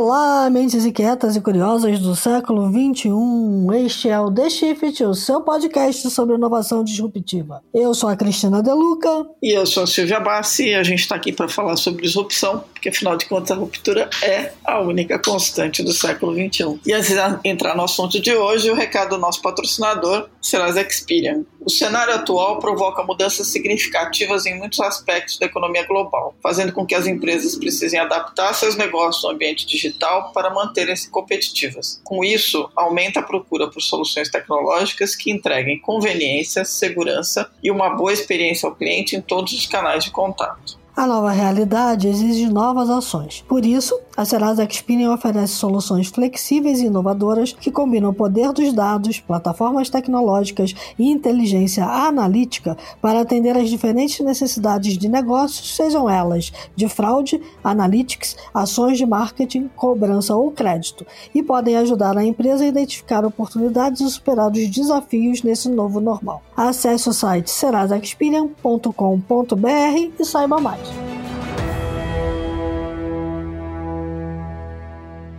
Olá, mentes inquietas e curiosas do século XXI. Este é o The Shift, o seu podcast sobre inovação disruptiva. Eu sou a Cristina Deluca. E eu sou a Silvia Bassi e a gente está aqui para falar sobre disrupção, porque afinal de contas a ruptura é a única constante do século XXI. E antes de entrar no assunto de hoje, o recado do nosso patrocinador, Serasa Experian. O cenário atual provoca mudanças significativas em muitos aspectos da economia global, fazendo com que as empresas precisem adaptar seus negócios no ambiente digital para manterem-se competitivas. Com isso, aumenta a procura por soluções tecnológicas que entreguem conveniência, segurança e uma boa experiência ao cliente em todos os canais de contato. A nova realidade exige novas ações. Por isso, a Serasa Experian oferece soluções flexíveis e inovadoras que combinam o poder dos dados, plataformas tecnológicas e inteligência analítica para atender às diferentes necessidades de negócios, sejam elas de fraude, analytics, ações de marketing, cobrança ou crédito, e podem ajudar a empresa a identificar oportunidades e superar os desafios nesse novo normal. Acesse o site serasaexperian.com.br e saiba mais. Thank you.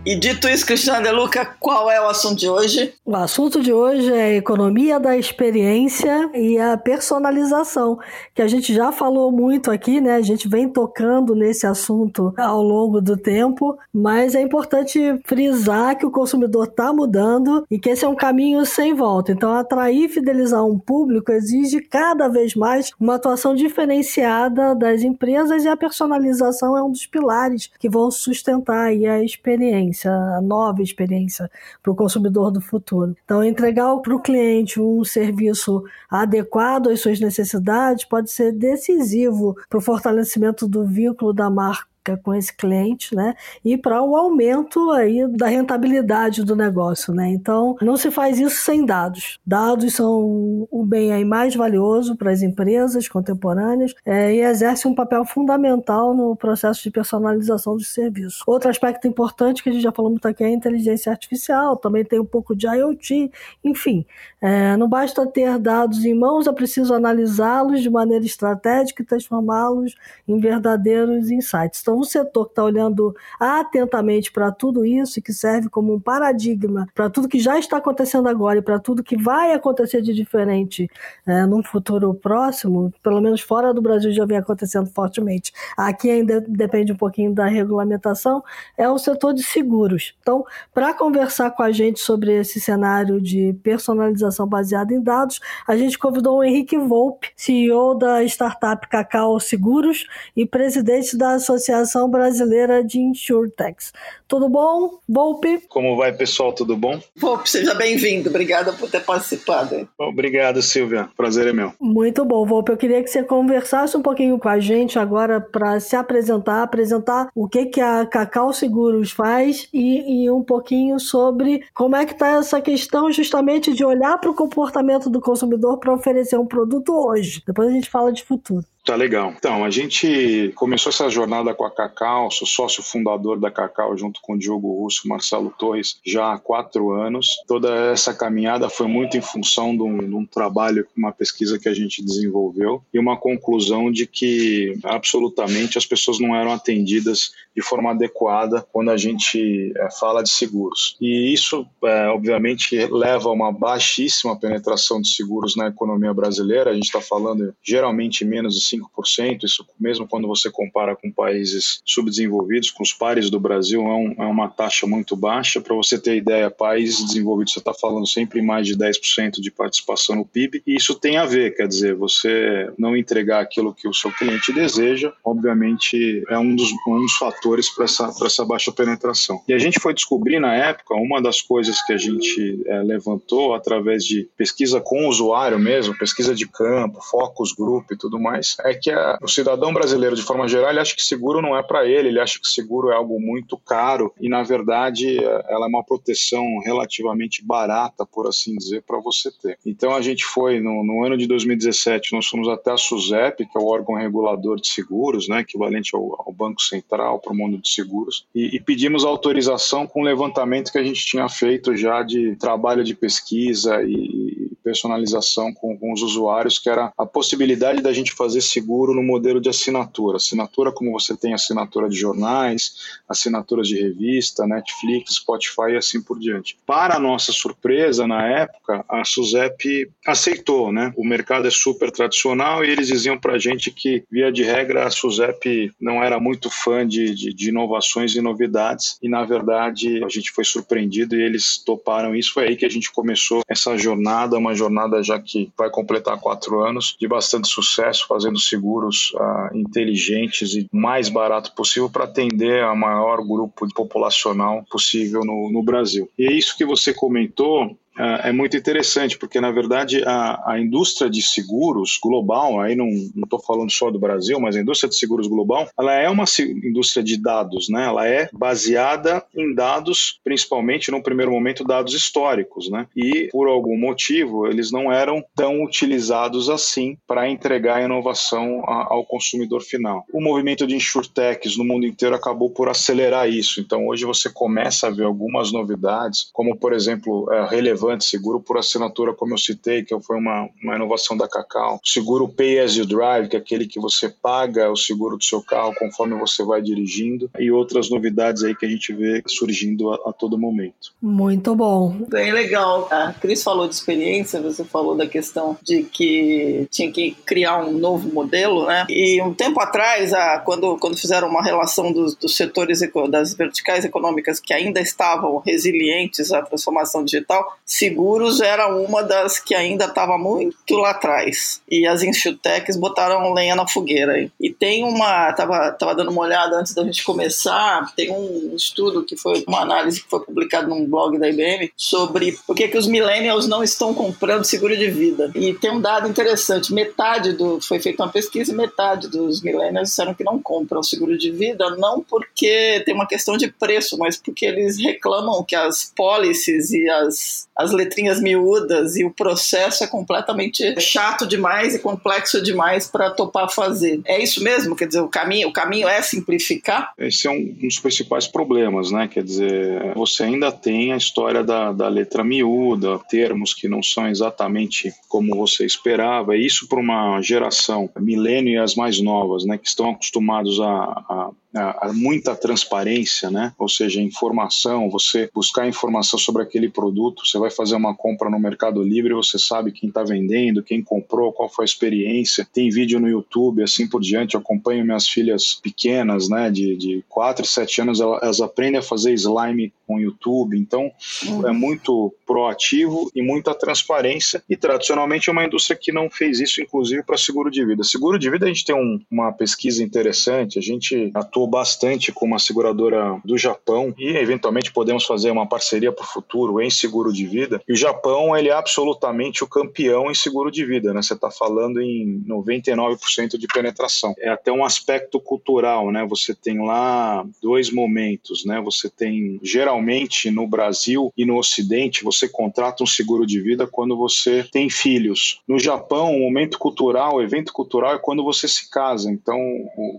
E dito isso, Cristina De Luca, qual é o assunto de hoje? O assunto de hoje é a economia da experiência e a personalização, que a gente já falou muito aqui, né? A gente vem tocando nesse assunto ao longo do tempo, mas é importante frisar que o consumidor está mudando e que esse é um caminho sem volta. Então, atrair e fidelizar um público exige cada vez mais uma atuação diferenciada das empresas e a personalização é um dos pilares que vão sustentar a experiência experiência, a nova experiência para o consumidor do futuro. Então, entregar para o cliente um serviço adequado às suas necessidades pode ser decisivo para o fortalecimento do vínculo da marca com esse cliente, né? E para o aumento aí da rentabilidade do negócio, né? Então, não se faz isso sem dados. Dados são o bem aí mais valioso para as empresas contemporâneas é, e exerce um papel fundamental no processo de personalização dos serviços. Outro aspecto importante que a gente já falou muito aqui é a inteligência artificial, também tem um pouco de IoT, enfim. É, não basta ter dados em mãos, é preciso analisá-los de maneira estratégica e transformá-los em verdadeiros insights. Então, um setor que está olhando atentamente para tudo isso e que serve como um paradigma para tudo que já está acontecendo agora e para tudo que vai acontecer de diferente é, num futuro próximo, pelo menos fora do Brasil já vem acontecendo fortemente. Aqui ainda depende um pouquinho da regulamentação, é o setor de seguros. Então, para conversar com a gente sobre esse cenário de personalização baseada em dados, a gente convidou o Henrique Volpe, CEO da startup Cacau Seguros e presidente da Associação Associação Brasileira de Insurtechs. Tudo bom, Volpe? Como vai, pessoal? Tudo bom? Volpe, seja bem-vindo. Obrigada por ter participado. Obrigado, Silvia. Prazer é meu. Muito bom, Volpe. Eu queria que você conversasse um pouquinho com a gente agora para se apresentar, apresentar o que, que a Cacau Seguros faz e, e um pouquinho sobre como é que está essa questão justamente de olhar para o comportamento do consumidor para oferecer um produto hoje. Depois a gente fala de futuro. Tá legal. Então, a gente começou essa jornada com a Cacau, sou sócio fundador da Cacau junto com o Diogo Russo Marcelo Torres já há quatro anos. Toda essa caminhada foi muito em função de um, de um trabalho, uma pesquisa que a gente desenvolveu e uma conclusão de que absolutamente as pessoas não eram atendidas de forma adequada quando a gente é, fala de seguros. E isso, é, obviamente, leva a uma baixíssima penetração de seguros na economia brasileira. A gente está falando geralmente menos de 5%, isso mesmo quando você compara com países subdesenvolvidos, com os pares do Brasil, é, um, é uma taxa muito baixa. Para você ter ideia, países desenvolvidos, você está falando sempre mais de 10% de participação no PIB, e isso tem a ver, quer dizer, você não entregar aquilo que o seu cliente deseja, obviamente é um dos, um dos fatores para essa, essa baixa penetração. E a gente foi descobrir na época, uma das coisas que a gente é, levantou através de pesquisa com o usuário mesmo, pesquisa de campo, focus group e tudo mais, é que a, o cidadão brasileiro, de forma geral, ele acha que seguro não é para ele, ele acha que seguro é algo muito caro e, na verdade, ela é uma proteção relativamente barata, por assim dizer, para você ter. Então, a gente foi, no, no, ano de 2017, nós fomos até a SUSEP, que é o órgão regulador de seguros, né, equivalente ao, ao Banco Central para o mundo de seguros, e, e pedimos autorização com o levantamento que a gente tinha feito já de trabalho de pesquisa e personalização com, com os usuários, que era a possibilidade da gente fazer seguro no modelo de assinatura. Assinatura como você tem assinatura de jornais, assinaturas de revista, Netflix, Spotify e assim por diante. Para nossa surpresa, na época, a SUSEP aceitou, né? O mercado é super tradicional e eles diziam para a gente que, via de regra, a SUSEP não era muito fã de, de, de inovações e novidades e, na verdade, a gente foi surpreendido e eles toparam isso. Foi aí que a gente começou essa jornada, uma jornada já que vai completar quatro anos, de bastante sucesso, fazendo seguros uh, inteligentes e mais barato possível para atender a maior grupo populacional possível no, no Brasil. E é isso que você comentou é, é muito interessante, porque na verdade a, a indústria de seguros global, aí não estou falando só do Brasil, mas a indústria de seguros global, ela é uma indústria de dados, né? Ela é baseada em dados, principalmente no primeiro momento dados históricos, né? E por algum motivo eles não eram tão utilizados assim para entregar inovação a, ao consumidor final. O movimento de insurtechs no mundo inteiro acabou por acelerar isso. Então hoje você começa a ver algumas novidades, como por exemplo a relevância relevante, seguro por assinatura, como eu citei, que foi uma, uma inovação da Cacau, seguro Pay as you Drive, que é aquele que você paga o seguro do seu carro conforme você vai dirigindo, e outras novidades aí que a gente vê surgindo a, a todo momento. Muito bom. Bem legal. A Cris falou de experiência, você falou da questão de que tinha que criar um novo modelo, né? E um tempo atrás, a, quando, quando fizeram uma relação dos, dos setores, das verticais econômicas que ainda estavam resilientes à transformação digital, seguros era uma das que ainda estava muito lá atrás. E as insurtechs botaram lenha na fogueira. E tem uma, tava, tava dando uma olhada antes da gente começar, tem um estudo que foi uma análise que foi publicada num blog da IBM sobre por que, que os millennials não estão comprando seguro de vida. E tem um dado interessante, metade do foi feita uma pesquisa metade dos millennials disseram que não compram seguro de vida, não porque tem uma questão de preço, mas porque eles reclamam que as policies e as as letrinhas miúdas e o processo é completamente chato demais e complexo demais para topar fazer. É isso mesmo? Quer dizer, o caminho, o caminho é simplificar? Esse é um, dos principais problemas, né? Quer dizer, você ainda tem a história da, da letra miúda, termos que não são exatamente como você esperava. Isso para uma geração milênio e as mais novas, né? Que estão acostumados a, a a, muita transparência, né? Ou seja, informação, você buscar informação sobre aquele produto, você vai fazer uma compra no Mercado Livre, você sabe quem está vendendo, quem comprou, qual foi a experiência, tem vídeo no YouTube, assim por diante. Eu acompanho minhas filhas pequenas, né, de, de 4 e 7 anos, elas aprendem a fazer slime com o YouTube, então uhum. é muito proativo e muita transparência. E tradicionalmente é uma indústria que não fez isso, inclusive para seguro de vida. Seguro de vida a gente tem um, uma pesquisa interessante, a gente atua atuou bastante com uma seguradora do Japão e eventualmente podemos fazer uma parceria para o futuro em seguro de vida. E o Japão ele é absolutamente o campeão em seguro de vida, né? Você está falando em 99% de penetração. É até um aspecto cultural, né? Você tem lá dois momentos, né? Você tem geralmente no Brasil e no Ocidente você contrata um seguro de vida quando você tem filhos. No Japão, o momento cultural, o evento cultural é quando você se casa. Então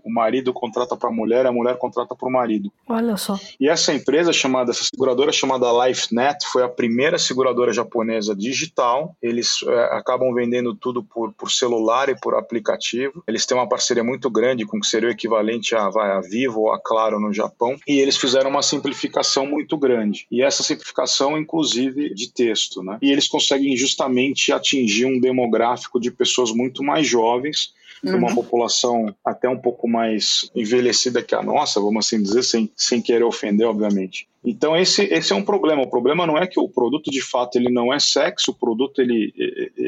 o marido contrata para a mulher mulher, a mulher contrata para o marido. Olha só. E essa empresa chamada, essa seguradora chamada LifeNet foi a primeira seguradora japonesa digital. Eles é, acabam vendendo tudo por, por celular e por aplicativo. Eles têm uma parceria muito grande com o que seria o equivalente a, vai, a Vivo ou a Claro no Japão. E eles fizeram uma simplificação muito grande. E essa simplificação, inclusive, de texto. Né? E eles conseguem justamente atingir um demográfico de pessoas muito mais jovens uhum. uma população até um pouco mais envelhecida que a nossa, vamos assim dizer, sem, sem querer ofender, obviamente. Então esse, esse é um problema. O problema não é que o produto de fato ele não é sexo, o produto ele,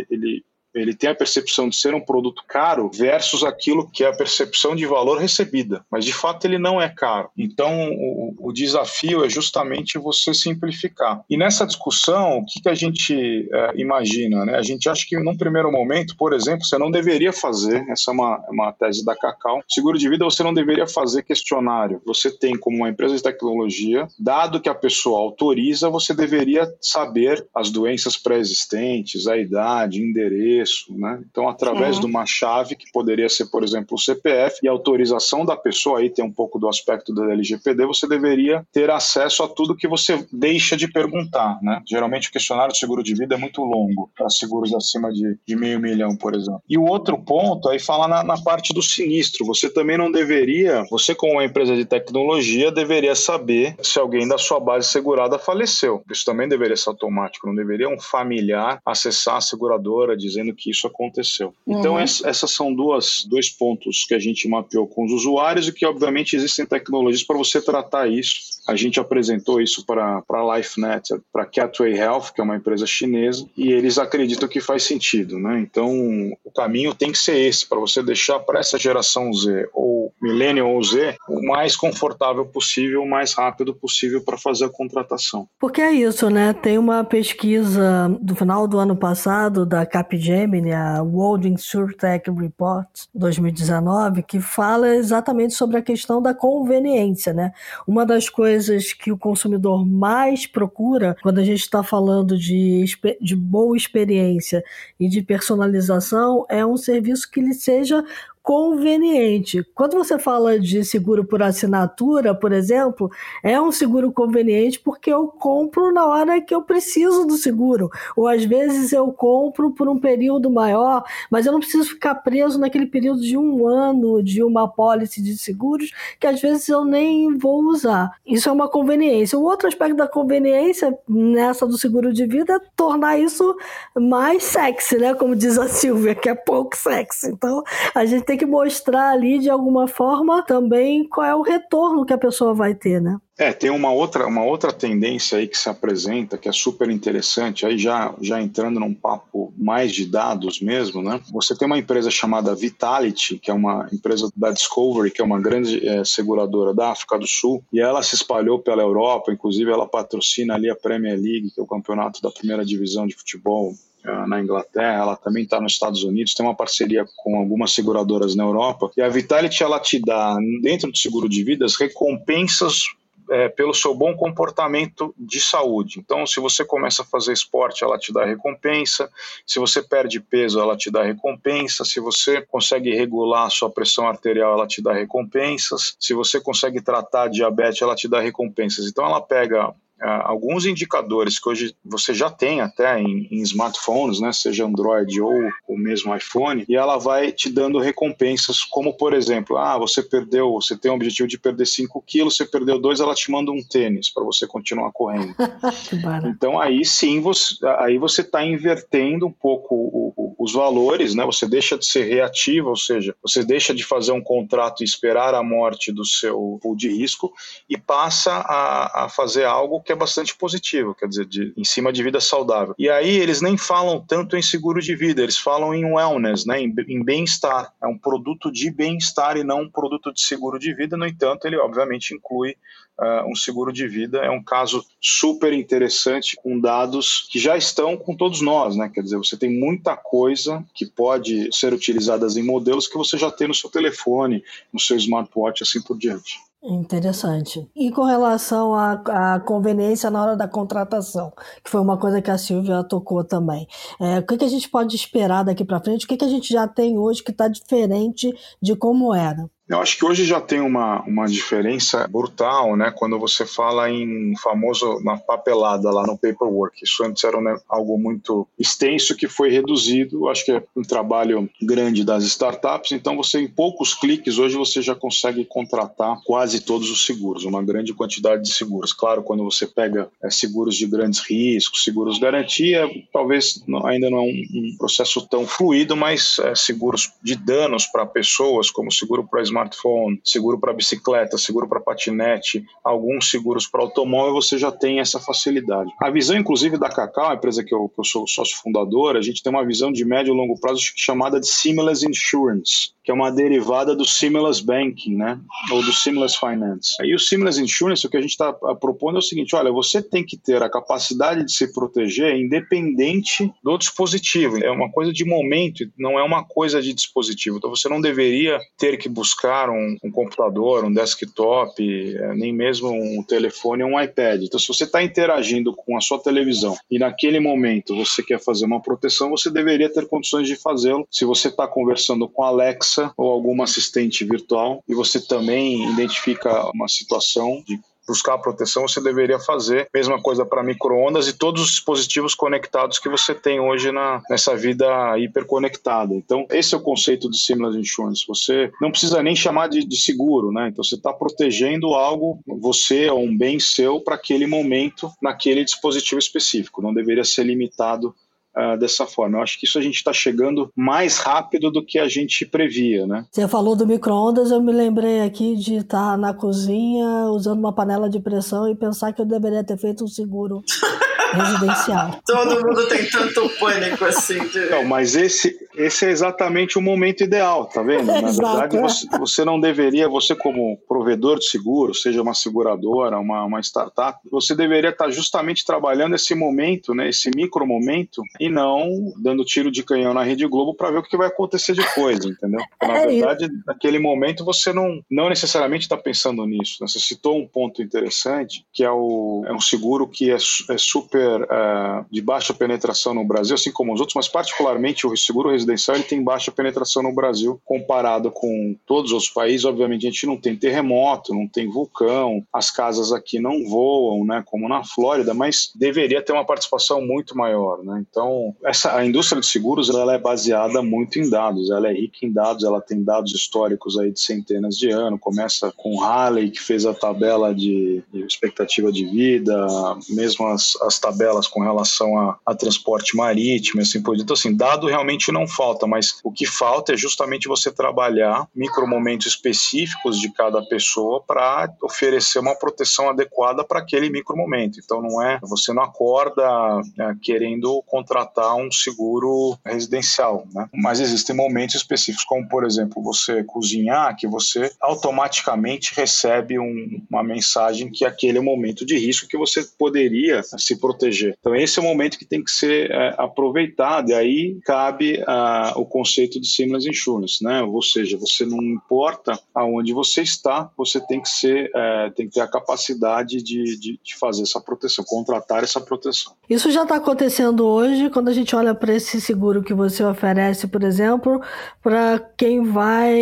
ele, ele tem a percepção de ser um produto caro versus aquilo que é a percepção de valor recebida, mas de fato ele não é caro. Então o, o desafio é justamente você simplificar. E nessa discussão, o que, que a gente é, imagina? Né? A gente acha que num primeiro momento, por exemplo, você não deveria fazer, essa é uma, uma tese da Cacau, seguro de vida você não deveria fazer questionário. Você tem como uma empresa de tecnologia, dado que a pessoa autoriza, você deveria saber as doenças pré-existentes, a idade, endereço, endereço, né? Então, através uhum. de uma chave, que poderia ser, por exemplo, o CPF, e autorização da pessoa, aí tem um pouco do aspecto da LGPD, você deveria ter acesso a tudo que você deixa de perguntar, né? Geralmente o questionário de seguro de vida é muito longo, para seguros acima de, de meio milhão, por exemplo. E o outro ponto, aí fala na, na parte do sinistro, você também não deveria, você como uma empresa de tecnologia, deveria saber se alguém da sua base segurada faleceu. Isso também deveria ser automático, não deveria um familiar acessar a seguradora dizendo que isso aconteceu. Então, uhum. essas são duas, dois pontos que a gente mapeou com os usuários e que, obviamente, existem tecnologias para você tratar isso. A gente apresentou isso para a LifeNet, para Catway Health, que é uma empresa chinesa, e eles acreditam que faz sentido. Né? Então, o caminho tem que ser esse, para você deixar para essa geração Z, ou Millennial ou Z, o mais confortável possível, o mais rápido possível para fazer a contratação. Porque é isso, né? Tem uma pesquisa do final do ano passado da Capgemini, a World InsurTech Report 2019, que fala exatamente sobre a questão da conveniência, né? Uma das coisas que o consumidor mais procura quando a gente está falando de, de boa experiência e de personalização é um serviço que lhe seja conveniente. Quando você fala de seguro por assinatura, por exemplo, é um seguro conveniente porque eu compro na hora que eu preciso do seguro. Ou às vezes eu compro por um período maior, mas eu não preciso ficar preso naquele período de um ano de uma pólice de seguros que às vezes eu nem vou usar. Isso é uma conveniência. O outro aspecto da conveniência nessa do seguro de vida é tornar isso mais sexy, né? Como diz a Silvia, que é pouco sexy. Então a gente tem tem que mostrar ali de alguma forma também qual é o retorno que a pessoa vai ter, né? É, tem uma outra, uma outra tendência aí que se apresenta que é super interessante, aí já, já entrando num papo mais de dados mesmo, né? Você tem uma empresa chamada Vitality, que é uma empresa da Discovery, que é uma grande é, seguradora da África do Sul, e ela se espalhou pela Europa, inclusive ela patrocina ali a Premier League, que é o campeonato da primeira divisão de futebol na Inglaterra, ela também está nos Estados Unidos, tem uma parceria com algumas seguradoras na Europa. E a Vitality ela te dá, dentro do seguro de vidas, recompensas é, pelo seu bom comportamento de saúde. Então, se você começa a fazer esporte, ela te dá recompensa. Se você perde peso, ela te dá recompensa. Se você consegue regular a sua pressão arterial, ela te dá recompensas. Se você consegue tratar diabetes, ela te dá recompensas. Então, ela pega alguns indicadores que hoje você já tem até em, em, smartphones, né, seja Android ou o mesmo iPhone, e ela vai te dando recompensas, como por exemplo, ah, você perdeu, você tem o objetivo de perder 5 quilos, você perdeu 2, ela te manda um tênis para você continuar correndo. então aí sim você, aí você está invertendo um pouco o, o, os valores, né? Você deixa de ser reativo, ou seja, você deixa de fazer um contrato e esperar a morte do seu pool de risco e passa a, a fazer algo que é bastante positivo, quer dizer, de, em cima de vida saudável. E aí eles nem falam tanto em seguro de vida, eles falam em wellness, né, em, em bem-estar. É um produto de bem-estar e não um produto de seguro de vida. No entanto, ele obviamente inclui uh, um seguro de vida. É um caso super interessante com dados que já estão com todos nós, né? Quer dizer, você tem muita coisa que pode ser utilizada em modelos que você já tem no seu telefone, no seu smartwatch, assim por diante. Interessante. E com relação à, à, conveniência na hora da contratação, que foi uma coisa que a Silvia tocou também. É, o que, que a gente pode esperar daqui para frente? O que, que a gente já tem hoje que está diferente de como era? Eu acho que hoje já tem uma, uma diferença brutal, né? Quando você fala em famoso na papelada lá no paperwork. Isso antes era né, algo muito extenso que foi reduzido. Acho que é um trabalho grande das startups. Então você em poucos cliques hoje você já consegue contratar quase todos os seguros, uma grande quantidade de seguros. Claro, quando você pega é, seguros de grandes riscos, seguros garantia, talvez ainda não é um, um processo tão fluido, mas é, seguros de danos para pessoas, como seguro para smartphone, seguro para bicicleta, seguro para patinete, alguns seguros para automóvel, você já tem essa facilidade. A visão, inclusive, da Cacau, a empresa que eu, que eu sou sócio fundador, a gente tem uma visão de médio e longo prazo chamada de seamless insurance. Que é uma derivada do Seamless Banking, né? Ou do Seamless Finance. Aí o Seamless Insurance, o que a gente está propondo é o seguinte: olha, você tem que ter a capacidade de se proteger independente do dispositivo. É uma coisa de momento, não é uma coisa de dispositivo. Então você não deveria ter que buscar um, um computador, um desktop, é, nem mesmo um telefone ou um iPad. Então, se você está interagindo com a sua televisão e naquele momento você quer fazer uma proteção, você deveria ter condições de fazê-lo. Se você está conversando com a Alexa ou alguma assistente virtual e você também identifica uma situação de buscar proteção, você deveria fazer. Mesma coisa para microondas e todos os dispositivos conectados que você tem hoje na, nessa vida hiperconectada. Então, esse é o conceito de Seamless Insurance. Você não precisa nem chamar de, de seguro, né? Então, você está protegendo algo, você ou um bem seu, para aquele momento, naquele dispositivo específico. Não deveria ser limitado uh, dessa forma. Eu acho que isso a gente está chegando mais rápido do que a gente previa, né? Você falou do micro-ondas, eu me lembrei aqui de estar na cozinha usando uma panela de pressão e pensar que eu deveria ter feito um seguro residencial. Todo mundo tem tanto pânico assim. De... Não, mas esse, esse é exatamente o momento ideal, tá vendo? Na verdade, é. você, você, não deveria, você como provedor de seguro, seja uma seguradora, uma, uma startup, você deveria estar justamente trabalhando esse momento, né, esse micro momento, e não dando tiro de canhão na Rede Globo para ver o que vai acontecer depois, entendeu? Na é verdade, naquele momento você não, não necessariamente está pensando nisso. Né? Você citou um ponto interessante, que é, o, é um seguro que é, é super uh, de baixa penetração no Brasil, assim como os outros, mas particularmente o seguro residencial ele tem baixa penetração no Brasil comparado com todos os outros países. Obviamente a gente não tem terremoto, não tem vulcão, as casas aqui não voam, né, como na Flórida, mas deveria ter uma participação muito maior, né? Então essa a indústria de seguros ela é baseada muito em dados, ela é rica em dados, ela tem dados históricos aí de centenas de anos. Começa com Halley que fez a tabela de, de expectativa de vida, mesmo as, as tabelas com relação a, a transporte marítimo, assim por diante. Então assim, dado realmente não falta, mas o que falta é justamente você trabalhar micromomentos específicos de cada pessoa para oferecer uma proteção adequada para aquele micromomento. Então não é, você não acorda é, querendo contratar um seguro residencial, né? Mas existem momentos específicos, como por exemplo você cozinhar, que você automaticamente recebe um, uma mensagem que aquele é o momento de risco que você poderia se proteger. Então esse é o momento que tem que ser é, aproveitado e aí cabe a o conceito de seamless insurance, né? Ou seja, você não importa aonde você está, você tem que ser, é, tem que ter a capacidade de, de, de, fazer essa proteção, contratar essa proteção. Isso já está acontecendo hoje quando a gente olha para esse seguro que você oferece, por exemplo, para quem vai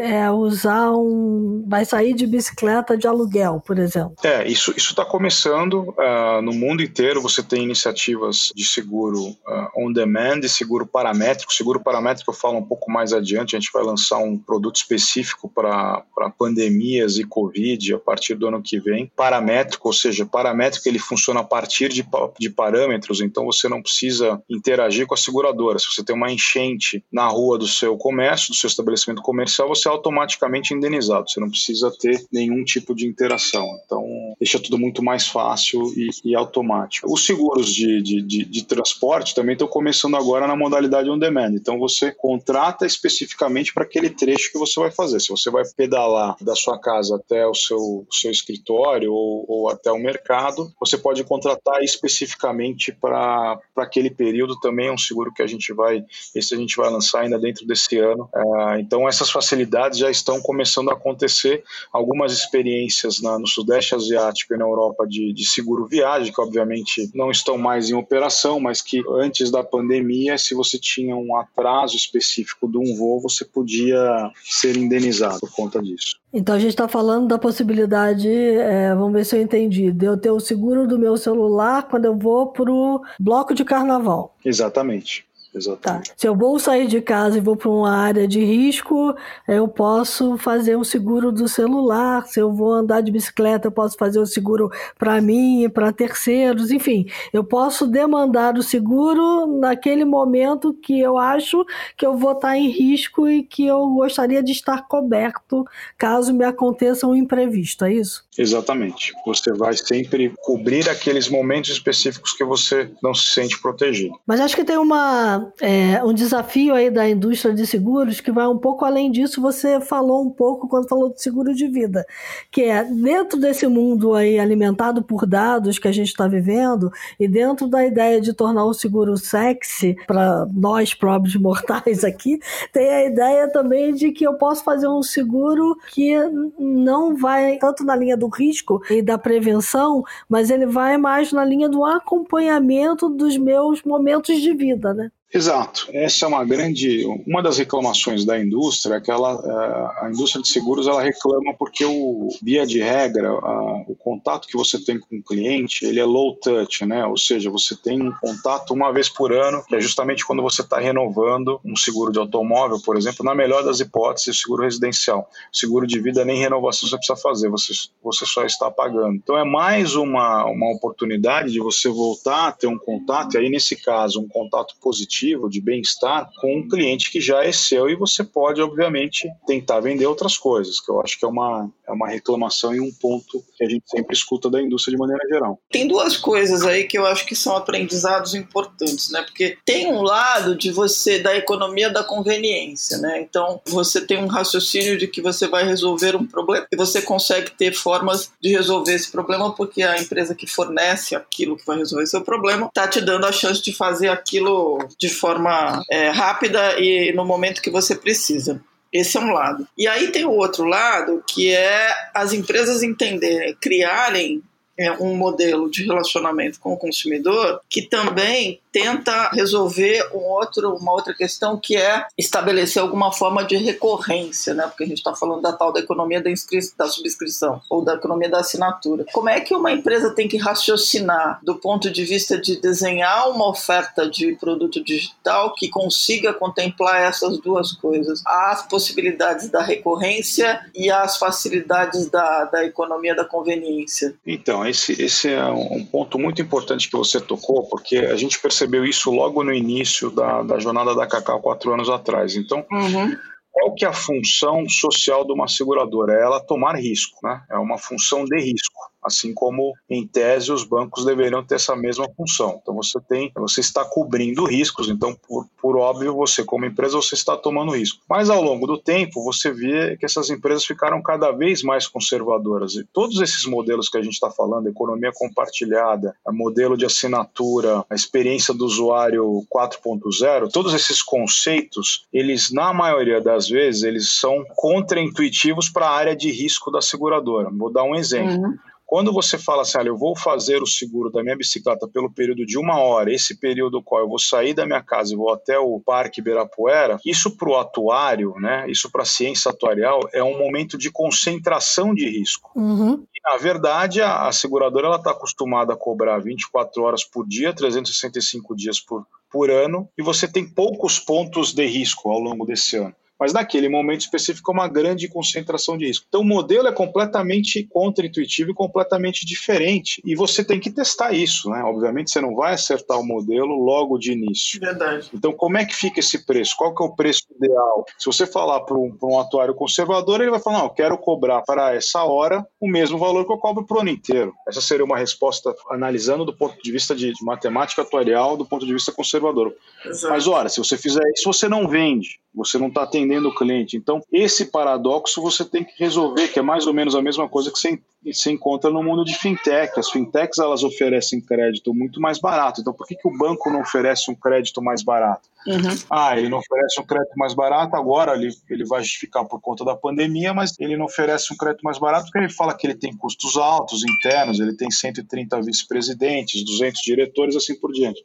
é, usar um, vai sair de bicicleta de aluguel, por exemplo. É, isso isso está começando uh, no mundo inteiro. Você tem iniciativas de seguro uh, on demand, seguro paramétrico, seguro paramétrico eu falo um pouco mais adiante, a gente vai lançar um produto específico para pandemias e Covid a partir do ano que vem. Paramétrico, ou seja, paramétrico ele funciona a partir de, de parâmetros, então você não precisa interagir com a seguradora. Se você tem uma enchente na rua do seu comércio, do seu estabelecimento comercial, você é automaticamente indenizado, você não precisa ter nenhum tipo de interação. Então, deixa tudo muito mais fácil e, e automático. Os seguros de, de, de, de transporte também estão começando agora na modalidade on demand. Então você contrata especificamente para aquele trecho que você vai fazer. Se você vai pedalar da sua casa até o seu, seu escritório ou, ou, até o mercado, você pode contratar especificamente para aquele período. Também é um seguro que a gente vai, esse a gente vai lançar ainda dentro desse ano. É, então essas facilidades já estão começando a acontecer. Algumas experiências na, no Sudeste Asiático e na Europa de, de seguro viagem, que obviamente não estão mais em operação, mas que antes da pandemia, se você tinha um atraso específico de um voo, você podia ser indenizado por conta disso. Então a gente está falando da possibilidade, é, vamos ver se eu entendi, de eu ter o seguro do meu celular quando eu vou para o bloco de carnaval. Exatamente. Exatamente. Tá. Se eu vou sair de casa e vou para uma área de risco, eu posso fazer um seguro do celular. Se eu vou andar de bicicleta, eu posso fazer o um seguro para mim e para terceiros. Enfim, eu posso demandar o seguro naquele momento que eu acho que eu vou estar em risco e que eu gostaria de estar coberto caso me aconteça um imprevisto. É isso? Exatamente. Você vai sempre cobrir aqueles momentos específicos que você não se sente protegido. Mas acho que tem uma é, um desafio aí da indústria de seguros que vai um pouco além disso. Você falou um pouco quando falou do seguro de vida, que é dentro desse mundo aí alimentado por dados que a gente está vivendo e dentro da ideia de tornar o seguro sexy para nós pobres mortais aqui, tem a ideia também de que eu posso fazer um seguro que não vai tanto na linha do risco e da prevenção, mas ele vai mais na linha do acompanhamento dos meus momentos de vida, né? Exato. Essa é uma grande, uma das reclamações da indústria, é que ela, é, a indústria de seguros ela reclama porque o via de regra, a, o contato que você tem com o cliente, ele é low touch, né? Ou seja, você tem um contato uma vez por ano, que é justamente quando você está renovando um seguro de automóvel, por exemplo, na melhor das hipóteses, seguro residencial. Seguro de vida nem renovação você precisa fazer, você, você só está pagando. Então é mais uma, uma oportunidade de você voltar a ter um contato, e aí nesse caso, um contato positivo positivo, de bem-estar com um cliente que já é seu e você pode, obviamente, tentar vender outras coisas, que eu acho que é uma, é uma reclamação e um ponto que a gente sempre escuta da indústria de maneira geral. Tem duas coisas aí que eu acho que são aprendizados importantes, né? Porque tem um lado de você da economia da conveniência, né? Então, você tem um raciocínio de que você vai resolver um problema e você consegue ter formas de resolver esse problema porque a empresa que fornece aquilo que vai resolver seu problema está te dando a chance de fazer aquilo de de forma é, rápida e no momento que você precisa. Esse é um lado. E aí tem o outro lado, que é as empresas entenderem, criarem é, um modelo de relacionamento com o consumidor que também tenta resolver um outro, uma outra questão que é estabelecer alguma forma de recorrência, né? Porque a gente está falando da tal da economia da, da subscrição ou da economia da assinatura. Como é que uma empresa tem que raciocinar do ponto de vista de desenhar uma oferta de produto digital que consiga contemplar essas duas coisas? As possibilidades da recorrência e as facilidades da, da economia da conveniência. Então, esse, esse é um ponto muito importante que você tocou, porque a gente percebeu isso logo no início da, da jornada da Cacau, quatro anos atrás. Então, uhum. qual que é a função social de uma seguradora? É ela tomar risco, né? É uma função de risco assim como em tese os bancos deveriam ter essa mesma função. Então você tem, você está cobrindo riscos, então por, por óbvio você como empresa você está tomando risco. Mas ao longo do tempo você vê que essas empresas ficaram cada vez mais conservadoras e todos esses modelos que a gente está falando, economia compartilhada, modelo de assinatura, a experiência do usuário 4.0, todos esses conceitos, eles na maioria das vezes eles são contraintuitivos para a área de risco da seguradora. Vou dar um exemplo. Uhum. Quando você fala assim, olha, eu vou fazer o seguro da minha bicicleta pelo período de uma hora, esse período qual eu vou sair da minha casa e vou até o Parque Ibirapuera, isso para o atuário, né, isso para a ciência atuarial, é um momento de concentração de risco. Uhum. E, na verdade, a, a seguradora está acostumada a cobrar 24 horas por dia, 365 dias por, por ano, e você tem poucos pontos de risco ao longo desse ano mas naquele momento específico é uma grande concentração de risco. Então o modelo é completamente contra-intuitivo e completamente diferente. E você tem que testar isso, né? Obviamente você não vai acertar o modelo logo de início. Verdade. Então como é que fica esse preço? Qual que é o preço ideal? Se você falar para um, um, atuário conservador, ele vai falar, não, eu quero cobrar para essa hora o mesmo valor que eu cobro para o ano inteiro. Essa seria uma resposta analisando do ponto de vista de, de matemática atuarial, do ponto de vista conservador. Exato. Mas, ora, se você fizer isso, você não vende você não está atendendo o cliente. Então, esse paradoxo você tem que resolver, que é mais ou menos a mesma coisa que você, você encontra no mundo de fintech. As fintechs elas oferecem crédito muito mais barato. Então, por que, que o banco não oferece um crédito mais barato? Uhum. Ah, ele não oferece um crédito mais barato, agora ele, ele vai justificar por conta da pandemia, mas ele não oferece um crédito mais barato porque ele fala que ele tem custos altos internos, ele tem 130 vice-presidentes, 200 diretores, assim por diante.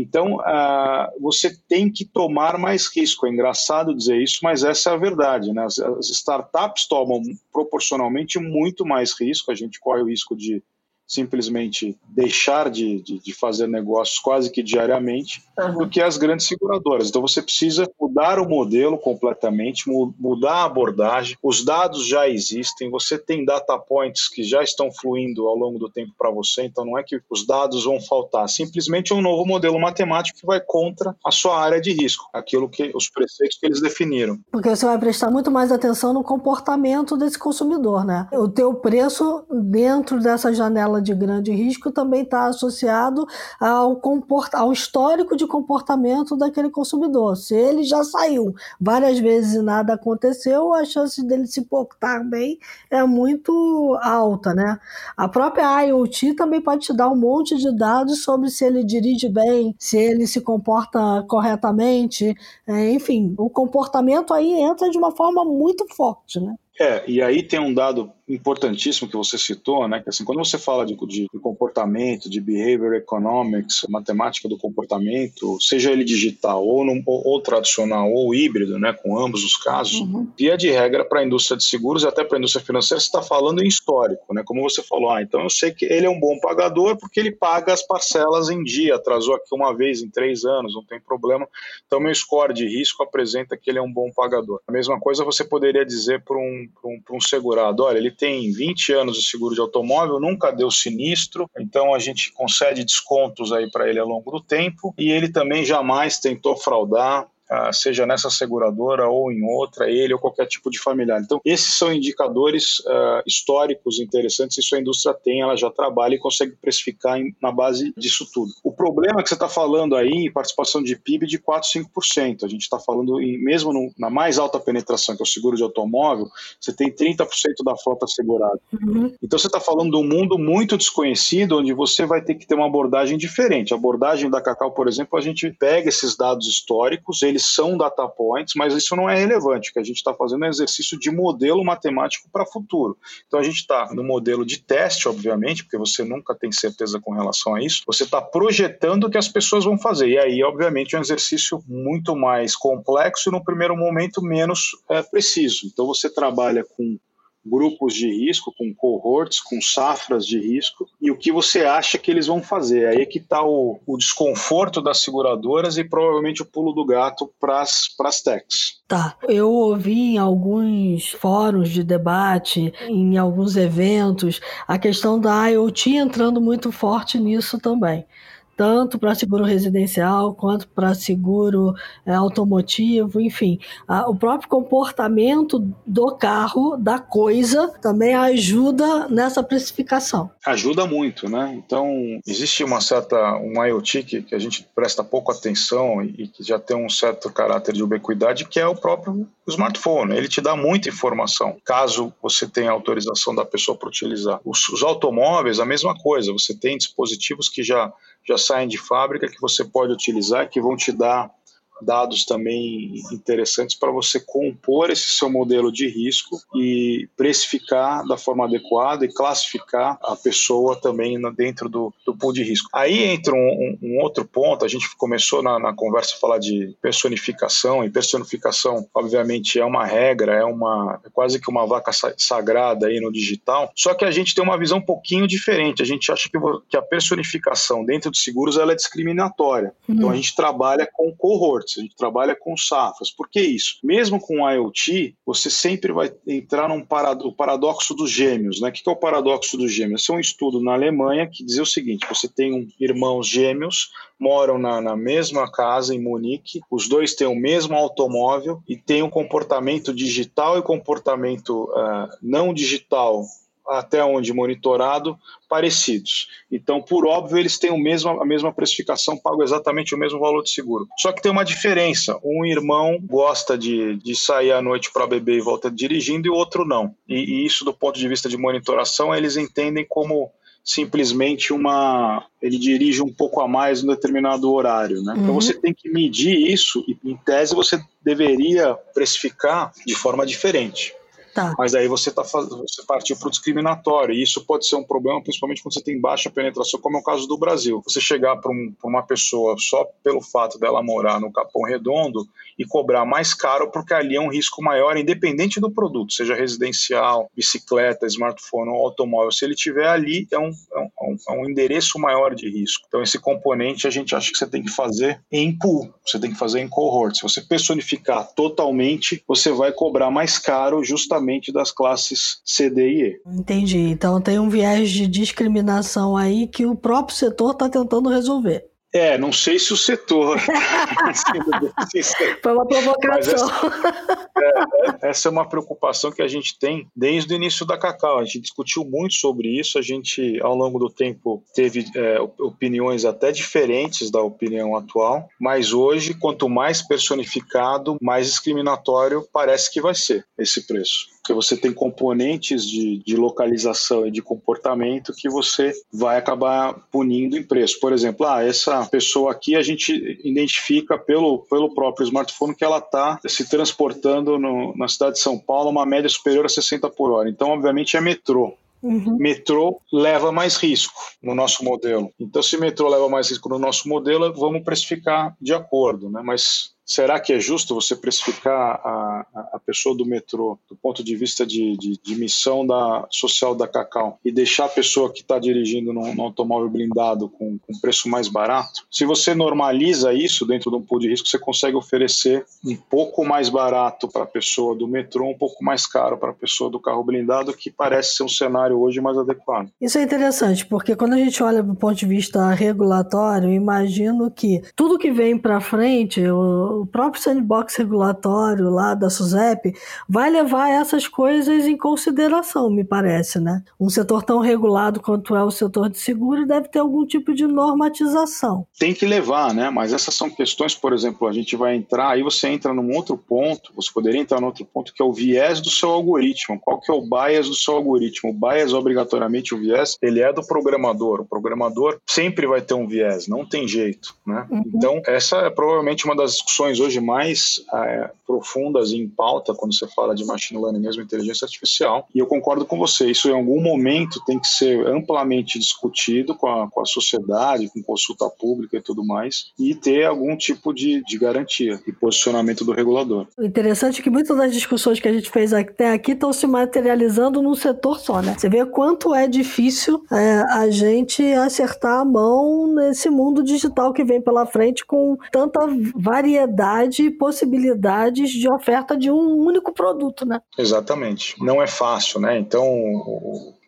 Então, uh, você tem que tomar mais risco. É engraçado dizer isso, mas essa é a verdade. Né? As, as startups tomam proporcionalmente muito mais risco. A gente corre o risco de simplesmente deixar de, de, de, fazer negócios quase que diariamente uhum. do que as grandes seguradoras. Então você precisa mudar o modelo completamente, mudar a abordagem. Os dados já existem, você tem data points que já estão fluindo ao longo do tempo para você, então não é que os dados vão faltar, simplesmente é um novo modelo matemático que vai contra a sua área de risco, aquilo que os preceitos que eles definiram. Porque você vai prestar muito mais atenção no comportamento desse consumidor, né? O teu preço dentro dessa janela de grande risco também está associado ao, comport... ao histórico de comportamento daquele consumidor. Se ele já saiu várias vezes e nada aconteceu, a chance dele se portar bem é muito alta, né? A própria IoT também pode te dar um monte de dados sobre se ele dirige bem, se ele se comporta corretamente, é, enfim, o comportamento aí entra de uma forma muito forte, né? É, e aí tem um dado importantíssimo que você citou, né? Que assim, quando você fala de, de, comportamento, de behavior economics, matemática do comportamento, seja ele digital ou, no, ou, ou tradicional ou híbrido, né? Com ambos os casos, uhum. via de regra para a indústria de seguros e até para a indústria financeira, você está falando em histórico, né? Como você falou, ah, então eu sei que ele é um bom pagador porque ele paga as parcelas em dia, atrasou aqui uma vez em três anos, não tem problema. Então meu score de risco apresenta que ele é um bom pagador. A mesma coisa você poderia dizer para um, um, um segurado, olha, ele tem 20 anos de seguro de automóvel, nunca deu sinistro, então a gente concede descontos aí para ele ao longo do tempo e ele também jamais tentou fraudar seja nessa seguradora ou em outra, ele ou qualquer tipo de familiar. Então, esses são indicadores uh, históricos interessantes, isso a indústria tem, ela já trabalha e consegue precificar em, na base disso tudo. O problema é que você está falando aí, participação de PIB de 4, 5%. A gente está falando, em, mesmo no, na mais alta penetração, que é o seguro de automóvel, você tem 30% da frota segurada. Uhum. Então, você está falando de um mundo muito desconhecido, onde você vai ter que ter uma abordagem diferente. A abordagem da Cacau, por exemplo, a gente pega esses dados históricos, eles eles são data points, mas isso não é relevante. O que a gente está fazendo é um exercício de modelo matemático para futuro. Então a gente está no modelo de teste, obviamente, porque você nunca tem certeza com relação a isso. Você está projetando o que as pessoas vão fazer. E aí, obviamente, é um exercício muito mais complexo e, no primeiro momento, menos é, preciso. Então você trabalha com grupos de risco, com cohorts, com safras de risco, e o que você acha que eles vão fazer. Aí é que está o, o, desconforto das seguradoras e provavelmente o pulo do gato para as techs. Tá. Eu ouvi em alguns fóruns de debate, em alguns eventos, a questão da IoT entrando muito forte nisso também tanto para seguro residencial quanto para seguro é, automotivo, enfim. A, o próprio comportamento do carro, da coisa, também ajuda nessa precificação. Ajuda muito, né? Então, existe uma certa, um IoT que, que a gente presta pouco atenção e, e que já tem um certo caráter de ubiquidade, que é o próprio smartphone. Ele te dá muita informação, caso você tenha autorização da pessoa para utilizar. Os, os automóveis, a mesma coisa. Você tem dispositivos que já já saem de fábrica que você pode utilizar, que vão te dar dados também interessantes para você compor esse seu modelo de risco e precificar da forma adequada e classificar a pessoa também dentro do, do pool de risco. Aí entra um, um outro ponto, a gente começou na, na, conversa a falar de personificação, e personificação, obviamente, é uma regra, é uma é quase que uma vaca sagrada aí no digital, só que a gente tem uma visão um pouquinho diferente, a gente acha que, que a personificação dentro dos seguros ela é discriminatória, uhum. então a gente trabalha com cohort, a gente trabalha com safras. Por que isso? Mesmo com IoT, você sempre vai entrar num parado, paradoxo dos gêmeos. Né? O que é o paradoxo dos gêmeos? Esse é um estudo na Alemanha que dizia o seguinte: você tem um, irmãos gêmeos, moram na, na mesma casa em Munique, os dois têm o mesmo automóvel e têm um comportamento digital e comportamento uh, não digital até onde monitorado, parecidos. Então, por óbvio, eles têm o mesmo, a mesma precificação, pagam exatamente o mesmo valor de seguro. Só que tem uma diferença: um irmão gosta de, de sair à noite para beber e volta dirigindo, e o outro não. E, e isso, do ponto de vista de monitoração, eles entendem como simplesmente uma ele dirige um pouco a mais em determinado horário, né? Então, uhum. Então você tem que medir isso e em tese você deveria precificar de forma diferente. Tá. Mas aí você, tá, você partiu para o discriminatório, e isso pode ser um problema, principalmente quando você tem baixa penetração, como é o caso do Brasil. Você chegar para um, uma pessoa só pelo fato dela morar no Capão Redondo e cobrar mais caro, porque ali é um risco maior, independente do produto, seja residencial, bicicleta, smartphone ou automóvel. Se ele tiver ali, é um, é um, é um endereço maior de risco. Então, esse componente a gente acha que você tem que fazer em pool, você tem que fazer em cohort. Se você personificar totalmente, você vai cobrar mais caro justamente das classes C, D e E. Entendi. Então tem um viés de discriminação aí que o próprio setor está tentando resolver. É, não sei se o setor. Foi uma provocação. Essa, é, essa, é uma preocupação que a gente tem desde o início da Cacau. A gente discutiu muito sobre isso. A gente, ao longo do tempo, teve é, opiniões até diferentes da opinião atual. Mas hoje, quanto mais personificado, mais discriminatório parece que vai ser esse preço porque você tem componentes de, de localização e de comportamento que você vai acabar punindo em preço. Por exemplo, ah, essa pessoa aqui a gente identifica pelo, pelo próprio smartphone que ela está se transportando no, na cidade de São Paulo uma média superior a 60 por hora. Então, obviamente, é metrô. Uhum. Metrô leva mais risco no nosso modelo. Então, se metrô leva mais risco no nosso modelo, vamos precificar de acordo, né? Mas Será que é justo você precificar a, a pessoa do metrô do ponto de vista de, de, de missão da, social da Cacau e deixar a pessoa que está dirigindo num, num, automóvel blindado com, com preço mais barato? Se você normaliza isso dentro de um pool de risco, você consegue oferecer um pouco mais barato para a pessoa do metrô, um pouco mais caro para a pessoa do carro blindado, que parece ser um cenário hoje mais adequado. Isso é interessante, porque quando a gente olha do ponto de vista regulatório, imagino que tudo que vem para frente, o próprio sandbox regulatório lá da SUSEP vai levar essas coisas em consideração, me parece, né? Um setor tão regulado quanto é o setor de seguro deve ter algum tipo de normatização. Tem que levar, né? Mas essas são questões, por exemplo, a gente vai entrar, aí você entra num outro ponto, você poderia entrar num outro ponto que é o viés do seu algoritmo. Qual que é o bias do seu algoritmo? O bias, obrigatoriamente, o viés, ele é do programador. O programador sempre vai ter um viés, não tem jeito, né? Uhum. Então, essa é provavelmente uma das discussões discussões hoje mais é, profundas e em pauta quando você fala de machine learning mesmo, inteligência artificial. E eu concordo com você, isso em algum momento tem que ser amplamente discutido com a, com a sociedade, com consulta pública e tudo mais, e ter algum tipo de, de garantia e posicionamento do regulador. O interessante é que muitas das discussões que a gente fez até aqui estão se materializando num setor só, né? Você vê quanto é difícil é, a gente acertar a mão nesse mundo digital que vem pela frente com tanta variedade variedade e possibilidades de oferta de um único produto, né? Exatamente. Não é fácil, né? Então,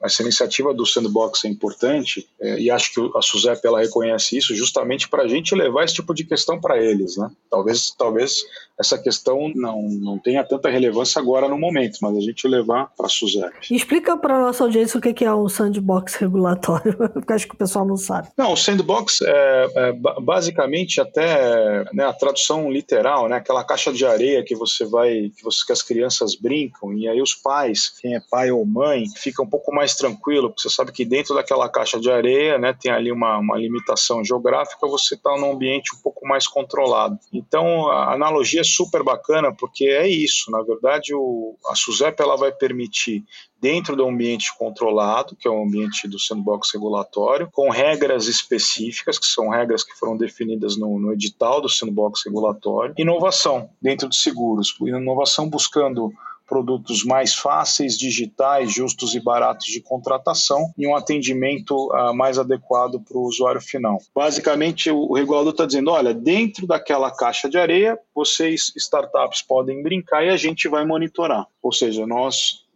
essa iniciativa do sandbox é importante é, e acho que a SUSEP ela reconhece isso justamente para a gente levar esse tipo de questão para eles, né? Talvez, talvez essa questão não, não tenha tanta relevância agora no momento, mas a gente levar para a SUSEP. Explica para a nossa audiência o que é um sandbox regulatório, porque acho que o pessoal não sabe. Não, o sandbox é, é basicamente até né, a tradução literal, né? Aquela caixa de areia que você vai, que, você, que as crianças brincam e aí os pais, quem é pai ou mãe, fica um pouco mais tranquilo, porque você sabe que dentro daquela caixa de areia, né, tem ali uma, uma limitação geográfica, você está num ambiente um pouco mais controlado. Então, a analogia super bacana, porque é isso, na verdade, o, a SUSEP ela vai permitir dentro do ambiente controlado, que é o ambiente do sandbox regulatório, com regras específicas, que são regras que foram definidas no, no edital do sandbox regulatório, inovação dentro de seguros, inovação buscando produtos mais fáceis, digitais, justos e baratos de contratação e um atendimento uh, mais adequado para o usuário final. Basicamente, o regulador está dizendo: olha, dentro daquela caixa de areia, vocês, startups, podem brincar e a gente vai monitorar. Ou seja, nós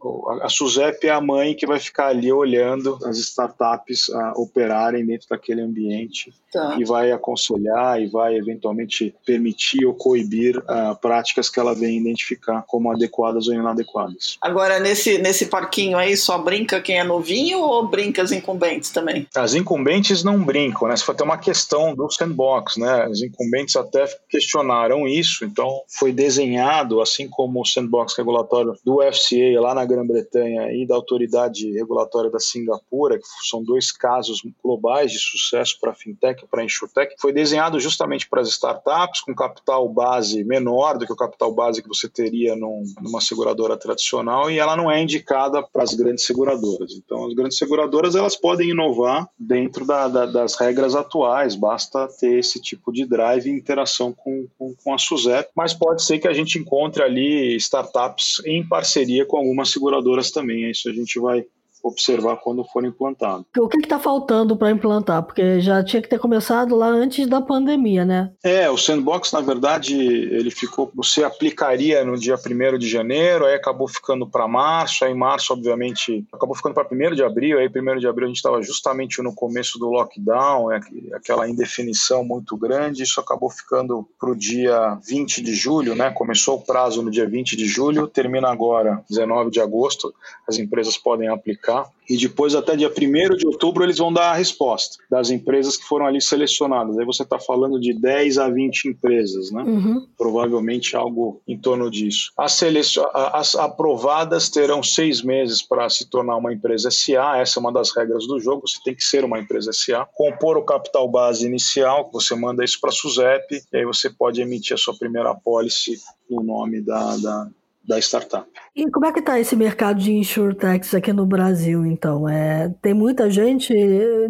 a SUSEP é a mãe que vai ficar ali olhando as startups a operarem dentro daquele ambiente tá. e vai aconselhar e vai eventualmente permitir ou coibir uh, práticas que ela vem identificar como adequadas ou inadequadas. Agora, nesse, nesse parquinho aí, só brinca quem é novinho ou brinca as incumbentes também? As incumbentes não brincam, né? Se for até uma questão do sandbox, né? As incumbentes até questionaram isso, então foi desenhado, assim como o sandbox regulatório do FCA lá na Grã-Bretanha e da autoridade regulatória da Singapura, que são dois casos globais de sucesso para a fintech para a insurtech, foi desenhado justamente para as startups com capital base menor do que o capital base que você teria num, numa seguradora tradicional e ela não é indicada para as grandes seguradoras. Então, as grandes seguradoras elas podem inovar dentro da, da, das regras atuais, basta ter esse tipo de drive e interação com, com, com a SUSEP, mas pode ser que a gente encontre ali startups em parceria com algumas seguradoras também. Isso a gente vai observar quando for implantado. O que está faltando para implantar? Porque já tinha que ter começado lá antes da pandemia, né? É, o sandbox, na verdade, ele ficou. Você aplicaria no dia 1 de janeiro, aí acabou ficando para março, aí março, obviamente, acabou ficando para 1 de abril, aí 1 de abril a gente estava justamente no começo do lockdown, é aquela indefinição muito grande, isso acabou ficando para o dia 20 de julho, né? Começou o prazo no dia 20 de julho, termina agora, 19 de agosto, as empresas podem aplicar e depois até dia 1 de outubro eles vão dar a resposta das empresas que foram ali selecionadas. Aí você está falando de 10 a 20 empresas, né? Uhum. Provavelmente algo em torno disso. As, selecion... as aprovadas terão seis meses para se tornar uma empresa SA, essa é uma das regras do jogo, você tem que ser uma empresa SA, compor o capital base inicial, você manda isso para a SUSEP, e aí você pode emitir a sua primeira apólice no nome da, da da startup. E como é que está esse mercado de insurtechs aqui no Brasil, então? É, tem muita gente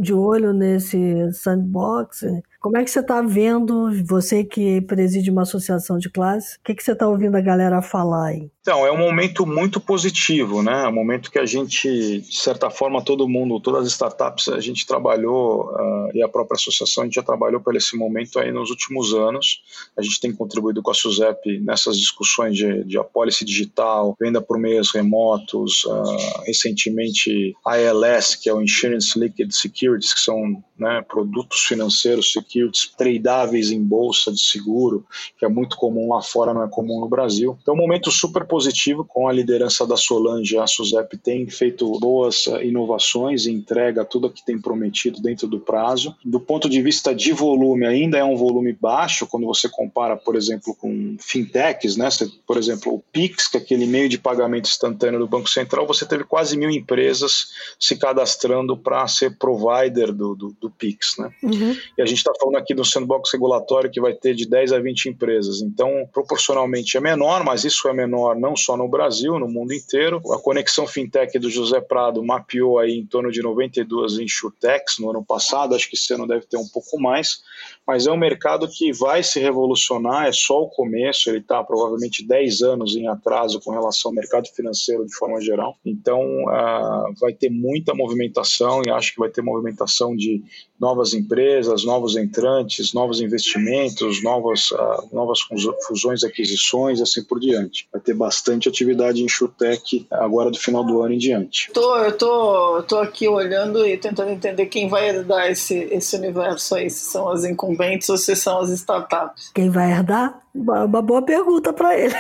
de olho nesse sandbox? Como é que você está vendo, você que preside uma associação de classe, o que, que você está ouvindo a galera falar aí? Então, é um momento muito positivo, né? É um momento que a gente, de certa forma, todo mundo, todas as startups, a gente trabalhou, uh, e a própria associação, a gente já trabalhou por esse momento aí nos últimos anos. A gente tem contribuído com a SUSEP nessas discussões de, de apólice digital, venda por meios remotos, uh, recentemente a ALS, que é o Insurance Liquid Securities, que são né, produtos financeiros securities tradáveis em bolsa de seguro, que é muito comum lá fora, não é comum no Brasil. Então, um momento super positivo com a liderança da Solange, a Suzep tem feito boas eh, inovações e entrega tudo o que tem prometido dentro do prazo. Do ponto de vista de volume, ainda é um volume baixo quando você compara, por exemplo, com fintechs, né? Você, por exemplo, o Pix, que é aquele meio de pagamento instantâneo do Banco Central, você teve quase mil empresas se cadastrando para ser provider do, do, do Pix, né? Uhum. E a gente está falando aqui do sandbox regulatório que vai ter de 10 a 20 empresas. Então, proporcionalmente é menor, mas isso é menor não só no Brasil, no mundo inteiro. A conexão fintech do José Prado mapeou aí em torno de 92 insurtechs no ano passado, acho que esse ano deve ter um pouco mais, mas é um mercado que vai se revolucionar, é só o começo, ele está provavelmente 10 anos em atraso com relação ao mercado financeiro de forma geral. Então, uh, vai ter muita movimentação e acho que vai ter movimentação de novas empresas, novos entrantes, novos investimentos, novas, uh, novas fusões, aquisições, assim por diante. Vai ter bastante atividade em Chutec agora do final do ano em diante. Tô, eu tô, tô aqui olhando e tentando entender quem vai herdar esse, esse universo aí, se são as incumbentes ou se são as startups. Quem vai herdar? Uma boa pergunta para ele.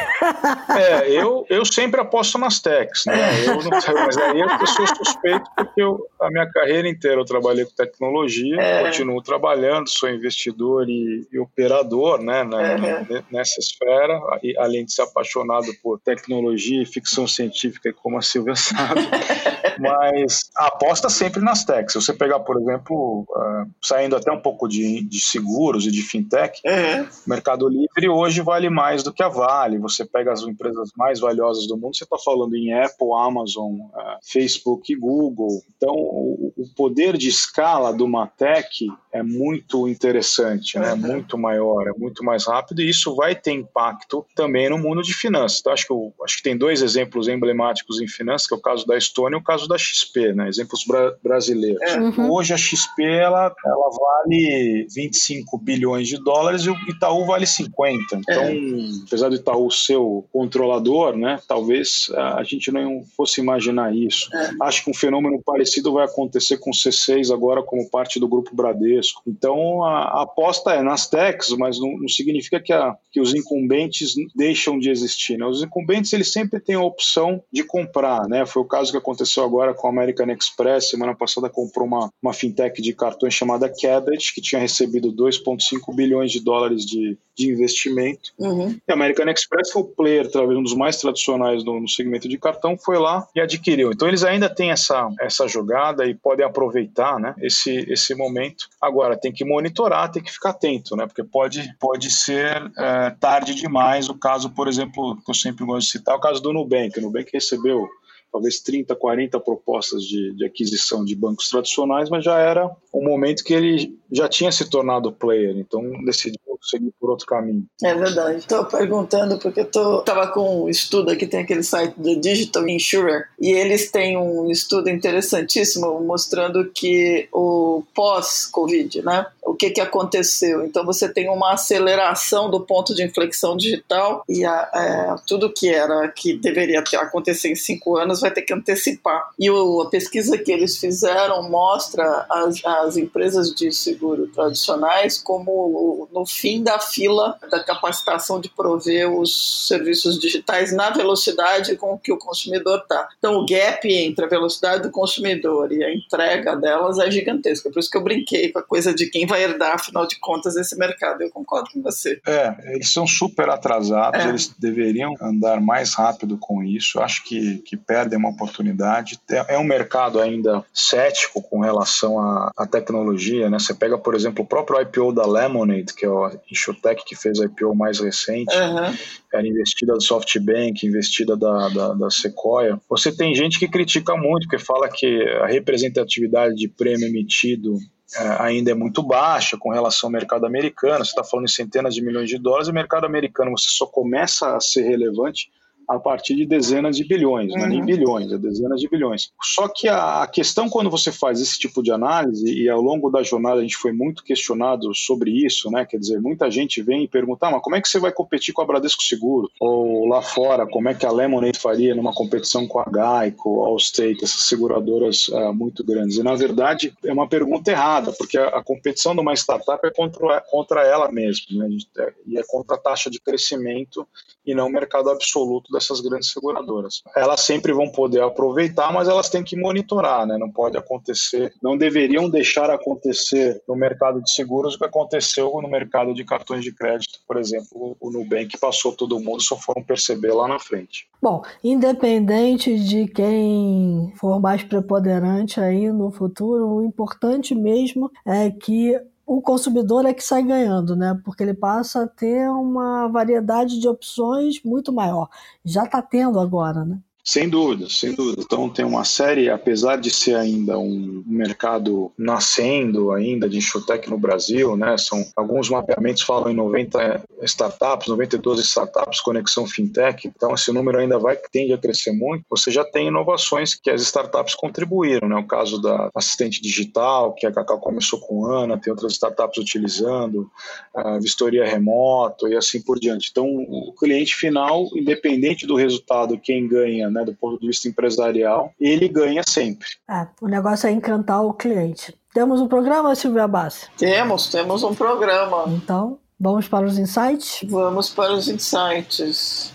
É, eu, eu sempre aposto nas techs, né? Eu não, mas aí eu sou suspeito porque eu, a minha carreira inteira eu trabalhei com tecnologia, é. continuo trabalhando, sou investidor e, e operador, né, na, é. nessa esfera, além de ser apaixonado por tecnologia e ficção científica, como a Silvia sabe. mas aposta sempre nas techs. Se você pegar, por exemplo, uh, saindo até um pouco de, de seguros e de fintech, é. Mercado Livre hoje hoje vale mais do que a Vale. Você pega as empresas mais valiosas do mundo, você está falando em Apple, Amazon, uh, Facebook e Google. Então, o, poder de escala do Matec é muito interessante, né? Uhum. muito maior, é muito mais rápido e isso vai ter impacto também no mundo de finanças. Então, acho, que eu, acho que tem dois exemplos emblemáticos em finanças, que é o caso da Estônia e o caso da XP, né? exemplos bra brasileiros. É. Uhum. Hoje a XP ela, ela vale 25 bilhões de dólares e o Itaú vale 50. Então, é. apesar do Itaú ser o controlador, né, talvez a gente não fosse imaginar isso. É. Acho que um fenômeno parecido vai acontecer com o C6 agora como parte do grupo Bradesco. Então, a, a aposta é nas techs, mas não, não significa que, a, que os incumbentes deixam de existir. Né? Os incumbentes eles sempre têm a opção de comprar. Né? Foi o caso que aconteceu agora com a American Express. Semana passada comprou uma, uma fintech de cartões chamada Cabot, que tinha recebido 2,5 bilhões de dólares de, de investimento. Uhum. E a American Express foi o player, talvez um dos mais tradicionais no, no, segmento de cartão, foi lá e adquiriu. Então eles ainda têm essa, essa jogada e podem aproveitar né, esse, esse momento. Agora, tem que monitorar, tem que ficar atento, né, porque pode, pode ser é, tarde demais. O caso, por exemplo, que eu sempre gosto de citar, é o caso do Nubank. O Nubank recebeu talvez 30, 40 propostas de, de, aquisição de bancos tradicionais, mas já era um momento que ele já tinha se tornado player, então decidiu seguir por outro caminho. É verdade. Estou perguntando porque eu estava com um estudo aqui, tem aquele site do Digital Insurer, e eles têm um estudo interessantíssimo mostrando que o pós-Covid, né? O que, que aconteceu? Então você tem uma aceleração do ponto de inflexão digital e a, é, tudo que era que deveria acontecer em cinco anos vai ter que antecipar. E o, a pesquisa que eles fizeram mostra as, as empresas de seguro tradicionais como no fim da fila da capacitação de prover os serviços digitais na velocidade com que o consumidor está. Então, o gap entre a velocidade do consumidor e a entrega delas é gigantesca. Por isso que eu brinquei com a coisa de quem vai herdar, afinal de contas, esse mercado. Eu concordo com você. É, eles são super atrasados, é. eles deveriam andar mais rápido com isso. Acho que, que perdem uma oportunidade. É, é um mercado ainda cético com relação à, à tecnologia. Né? Você pega, por exemplo, o próprio IPO da Lemonade, que é o Insurtech que fez a IPO mais recente, uhum. era investida da SoftBank, investida da, da, da Sequoia. Você tem gente que critica muito, porque fala que a representatividade de prêmio emitido é, ainda é muito baixa com relação ao mercado americano. Você está falando em centenas de milhões de dólares, e o mercado americano você só começa a ser relevante a partir de dezenas de bilhões, uhum. não é nem bilhões, é dezenas de bilhões. Só que a questão quando você faz esse tipo de análise, e ao longo da jornada a gente foi muito questionado sobre isso, né? Quer dizer, muita gente vem e pergunta, ah, mas como é que você vai competir com a Bradesco Seguro? Ou lá fora, como é que a Lemonade faria numa competição com a Geico, Allstate, essas seguradoras uh, muito grandes? E na verdade é uma pergunta errada, porque a, a competição de uma startup é contra, contra ela mesma, né? É, e é contra a taxa de crescimento e não o mercado absoluto dessas grandes seguradoras. Elas sempre vão poder aproveitar, mas elas têm que monitorar, né? Não pode acontecer, não deveriam deixar acontecer no mercado de seguros o que aconteceu no mercado de cartões de crédito, por exemplo, o Nubank passou todo mundo, só foram perceber lá na frente. Bom, independente de quem for mais preponderante aí no futuro, o importante mesmo é que o consumidor é que sai ganhando, né? Porque ele passa a ter uma variedade de opções muito maior. Já está tendo agora, né? Sem dúvida, sem dúvida. Então tem uma série, apesar de ser ainda um mercado nascendo ainda de insurtech no Brasil, né? São alguns mapeamentos falam em 90 startups, 92 startups conexão fintech. Então esse número ainda vai tende a crescer muito. Você já tem inovações que as startups contribuíram, né? O caso da assistente digital, que a Cacau começou com Ana, tem outras startups utilizando, a vistoria remoto e assim por diante. Então o cliente final, independente do resultado, quem ganha né, do ponto de vista empresarial, ele ganha sempre. É, o negócio é encantar o cliente. Temos um programa, Silvia Bassi? Temos, temos um programa. Então, vamos para os insights? Vamos para os insights.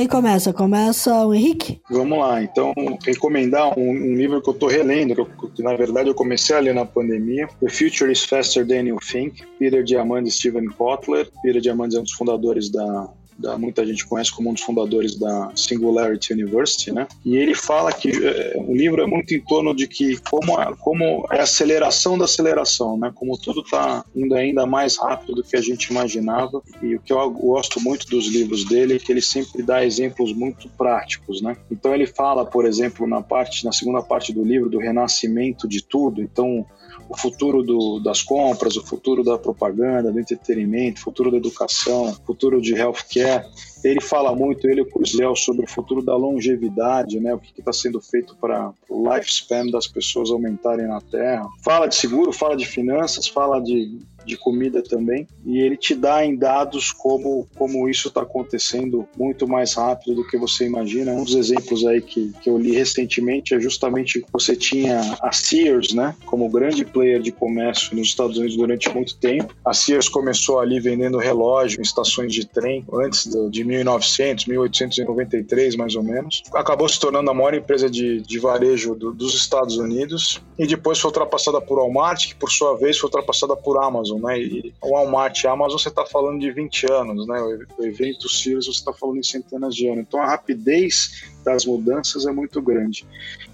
Quem começa? Começa o Henrique? Vamos lá. Então, recomendar um, um livro que eu estou relendo, que, eu, que, na verdade eu comecei a ler na pandemia, The Future is Faster Than You Think, Peter Diamandis e Steven Kotler. Peter Diamandis é um dos fundadores da da, muita gente conhece como um dos fundadores da Singularity University, né? E ele fala que é, o livro é muito em torno de que como, é, como é a aceleração da aceleração, né? Como tudo está indo ainda mais rápido do que a gente imaginava. E o que eu gosto muito dos livros dele é que ele sempre dá exemplos muito práticos, né? Então ele fala, por exemplo, na parte, na segunda parte do livro, do renascimento de tudo. Então o futuro do, das compras, o futuro da propaganda, do entretenimento, o futuro da educação, o futuro de healthcare. Ele fala muito, ele e o Cruzel, sobre o futuro da longevidade, né? o que está sendo feito para o lifespan das pessoas aumentarem na Terra. Fala de seguro, fala de finanças, fala de de comida também, e ele te dá em dados como, como isso está acontecendo muito mais rápido do que você imagina. Um dos exemplos aí que, que eu li recentemente é justamente você tinha a Sears, né, como grande player de comércio nos Estados Unidos durante muito tempo. A Sears começou ali vendendo relógio em estações de trem antes de 1900, 1893 mais ou menos. Acabou se tornando a maior empresa de, de varejo do, dos Estados Unidos e depois foi ultrapassada por Walmart, que por sua vez foi ultrapassada por Amazon né? E o Walmart e a Amazon você está falando de 20 anos, né? O evento Sirius você está falando em centenas de anos. Então a rapidez das mudanças é muito grande.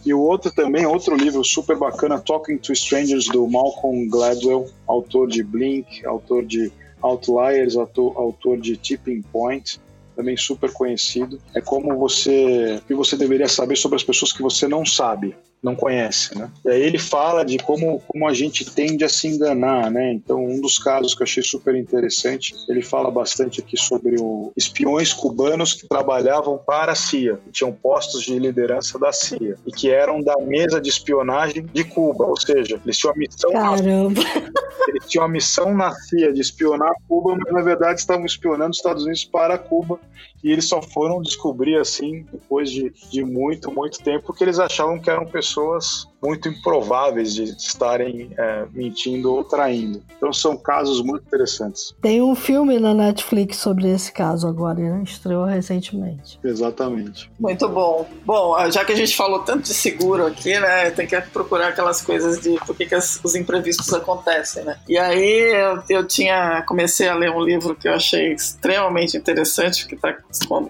E o outro também, outro livro super bacana, Talking to Strangers, do Malcolm Gladwell, autor de Blink, autor de Outliers, autor, de Tipping Point. também super conhecido. É como você, que você deveria saber sobre as pessoas que você não sabe não conhece, né? E aí ele fala de como, como a gente tende a se enganar, né? Então, um dos casos que eu achei super interessante, ele fala bastante aqui sobre o espiões cubanos que trabalhavam para a CIA, que tinham postos de liderança da CIA e que eram da mesa de espionagem de Cuba, ou seja, eles tinham a missão Caramba. eles tinham a missão na CIA de espionar Cuba, mas na verdade estavam espionando os Estados Unidos para Cuba e eles só foram descobrir assim depois de, de muito, muito tempo que eles achavam que eram pessoas muito improváveis de estarem é, mentindo ou traindo. Então são casos muito interessantes. Tem um filme na Netflix sobre esse caso agora, né? estreou recentemente. Exatamente. Muito bom. Bom, já que a gente falou tanto de seguro aqui, né, tem que procurar aquelas coisas de por que, que os imprevistos acontecem, né? E aí eu, eu tinha comecei a ler um livro que eu achei extremamente interessante, que está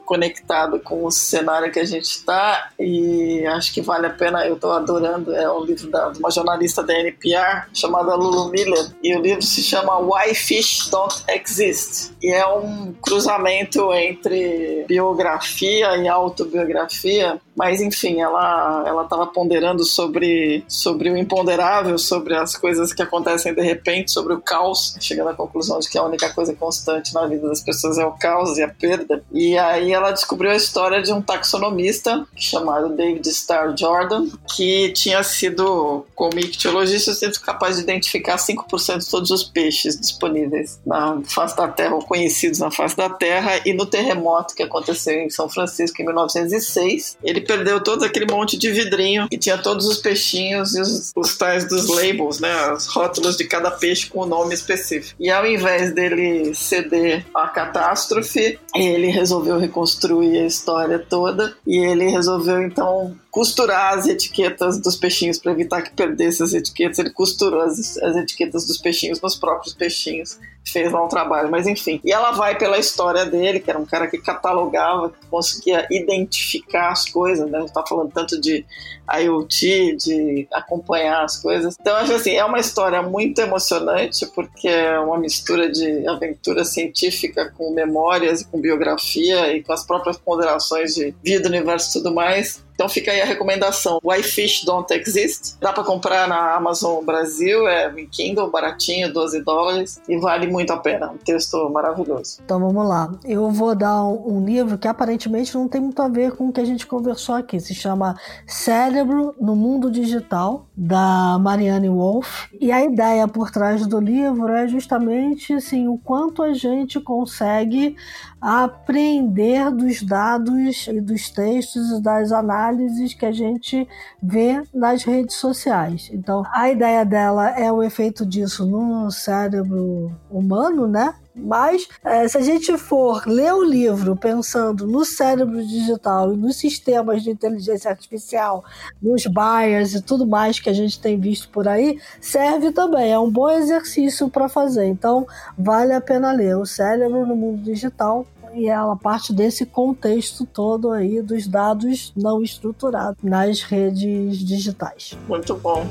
conectado com o cenário que a gente está e acho que vale a pena. Eu estou adorando é um livro da, de uma jornalista da NPR chamada Lulu Miller, e o livro se chama Why Fish Don't Exist. E é um cruzamento entre biografia e autobiografia mas enfim, ela ela estava ponderando sobre sobre o imponderável, sobre as coisas que acontecem de repente, sobre o caos, chegando à conclusão de que a única coisa constante na vida das pessoas é o caos e a perda. E aí ela descobriu a história de um taxonomista chamado David Starr Jordan, que tinha sido como ictiologista sempre capaz de identificar 5% de todos os peixes disponíveis na face da Terra ou conhecidos na face da Terra e no terremoto que aconteceu em São Francisco em 1906, ele perdeu todo aquele monte de vidrinho que tinha todos os peixinhos e os, os tais dos labels, né? Os rótulos de cada peixe com o nome específico. E ao invés dele ceder à catástrofe, ele resolveu reconstruir a história toda e ele resolveu então costurar as etiquetas dos peixinhos para evitar que perdesse as etiquetas. Ele costurou as, as etiquetas dos peixinhos nos próprios peixinhos. Fez lá um trabalho, mas enfim. E ela vai pela história dele, que era um cara que catalogava, que conseguia identificar as coisas, né? A gente tá falando tanto de IoT, de acompanhar as coisas. Então, acho assim, é uma história muito emocionante, porque é uma mistura de aventura científica com memórias com biografia e com as próprias ponderações de vida, universo e tudo mais. Então fica aí a recomendação. Why Fish Don't Exist. Dá para comprar na Amazon Brasil, é em Kindle, baratinho, 12 dólares, e vale muito a pena. Um texto maravilhoso. Então vamos lá. Eu vou dar um, livro que aparentemente não tem muito a ver com o que a gente conversou aqui. Se chama Cérebro no Mundo Digital, da Marianne Wolf. E a ideia por trás do livro é justamente assim, o quanto a gente consegue aprender dos dados e dos textos e das análises que a gente vê nas redes sociais. Então, a ideia dela é o efeito disso no cérebro humano, né? Mas é, se a gente for ler o livro pensando no cérebro digital e nos sistemas de inteligência artificial, nos bias e tudo mais que a gente tem visto por aí, serve também. É um bom exercício para fazer. Então, vale a pena ler o cérebro no mundo digital e ela parte desse contexto todo aí dos dados não estruturados nas redes digitais. Muito bom.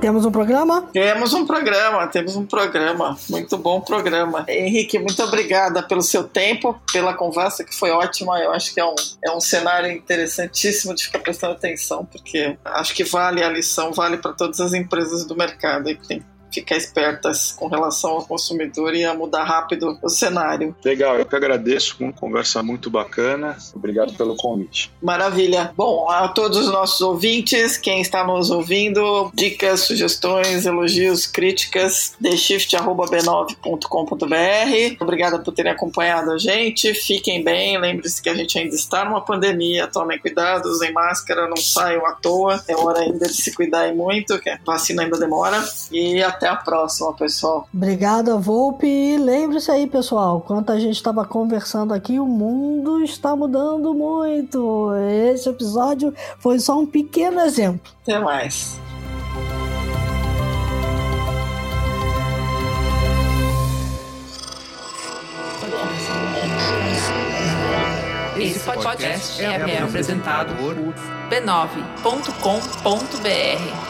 Temos um programa? Temos um programa, temos um programa. Muito bom programa. Henrique, muito obrigada pelo seu tempo, pela conversa que foi ótima. Eu acho que é um, é um cenário interessantíssimo de ficar prestando atenção, porque acho que vale a lição, vale para todas as empresas do mercado. E tem ficar espertas com relação ao consumidor e a mudar rápido o cenário. Legal, eu que agradeço, uma conversa muito bacana. Obrigado pelo convite. Maravilha. Bom, a todos os nossos ouvintes, quem está nos ouvindo, dicas, sugestões, elogios, críticas, theshift.b9.com.br. Obrigada por terem acompanhado a gente. Fiquem bem, lembre-se que a gente ainda está numa pandemia, tomem cuidado, usem máscara, não saiam à toa. É hora ainda de se cuidar e muito, que a vacina ainda demora. E até até a próxima, pessoal. Obrigada, Volpe. E lembre-se aí, pessoal, quando a gente estava conversando aqui, o mundo está mudando muito. Esse episódio foi só um pequeno exemplo. Até mais. Esse podcast é, é apresentado por b9.com.br.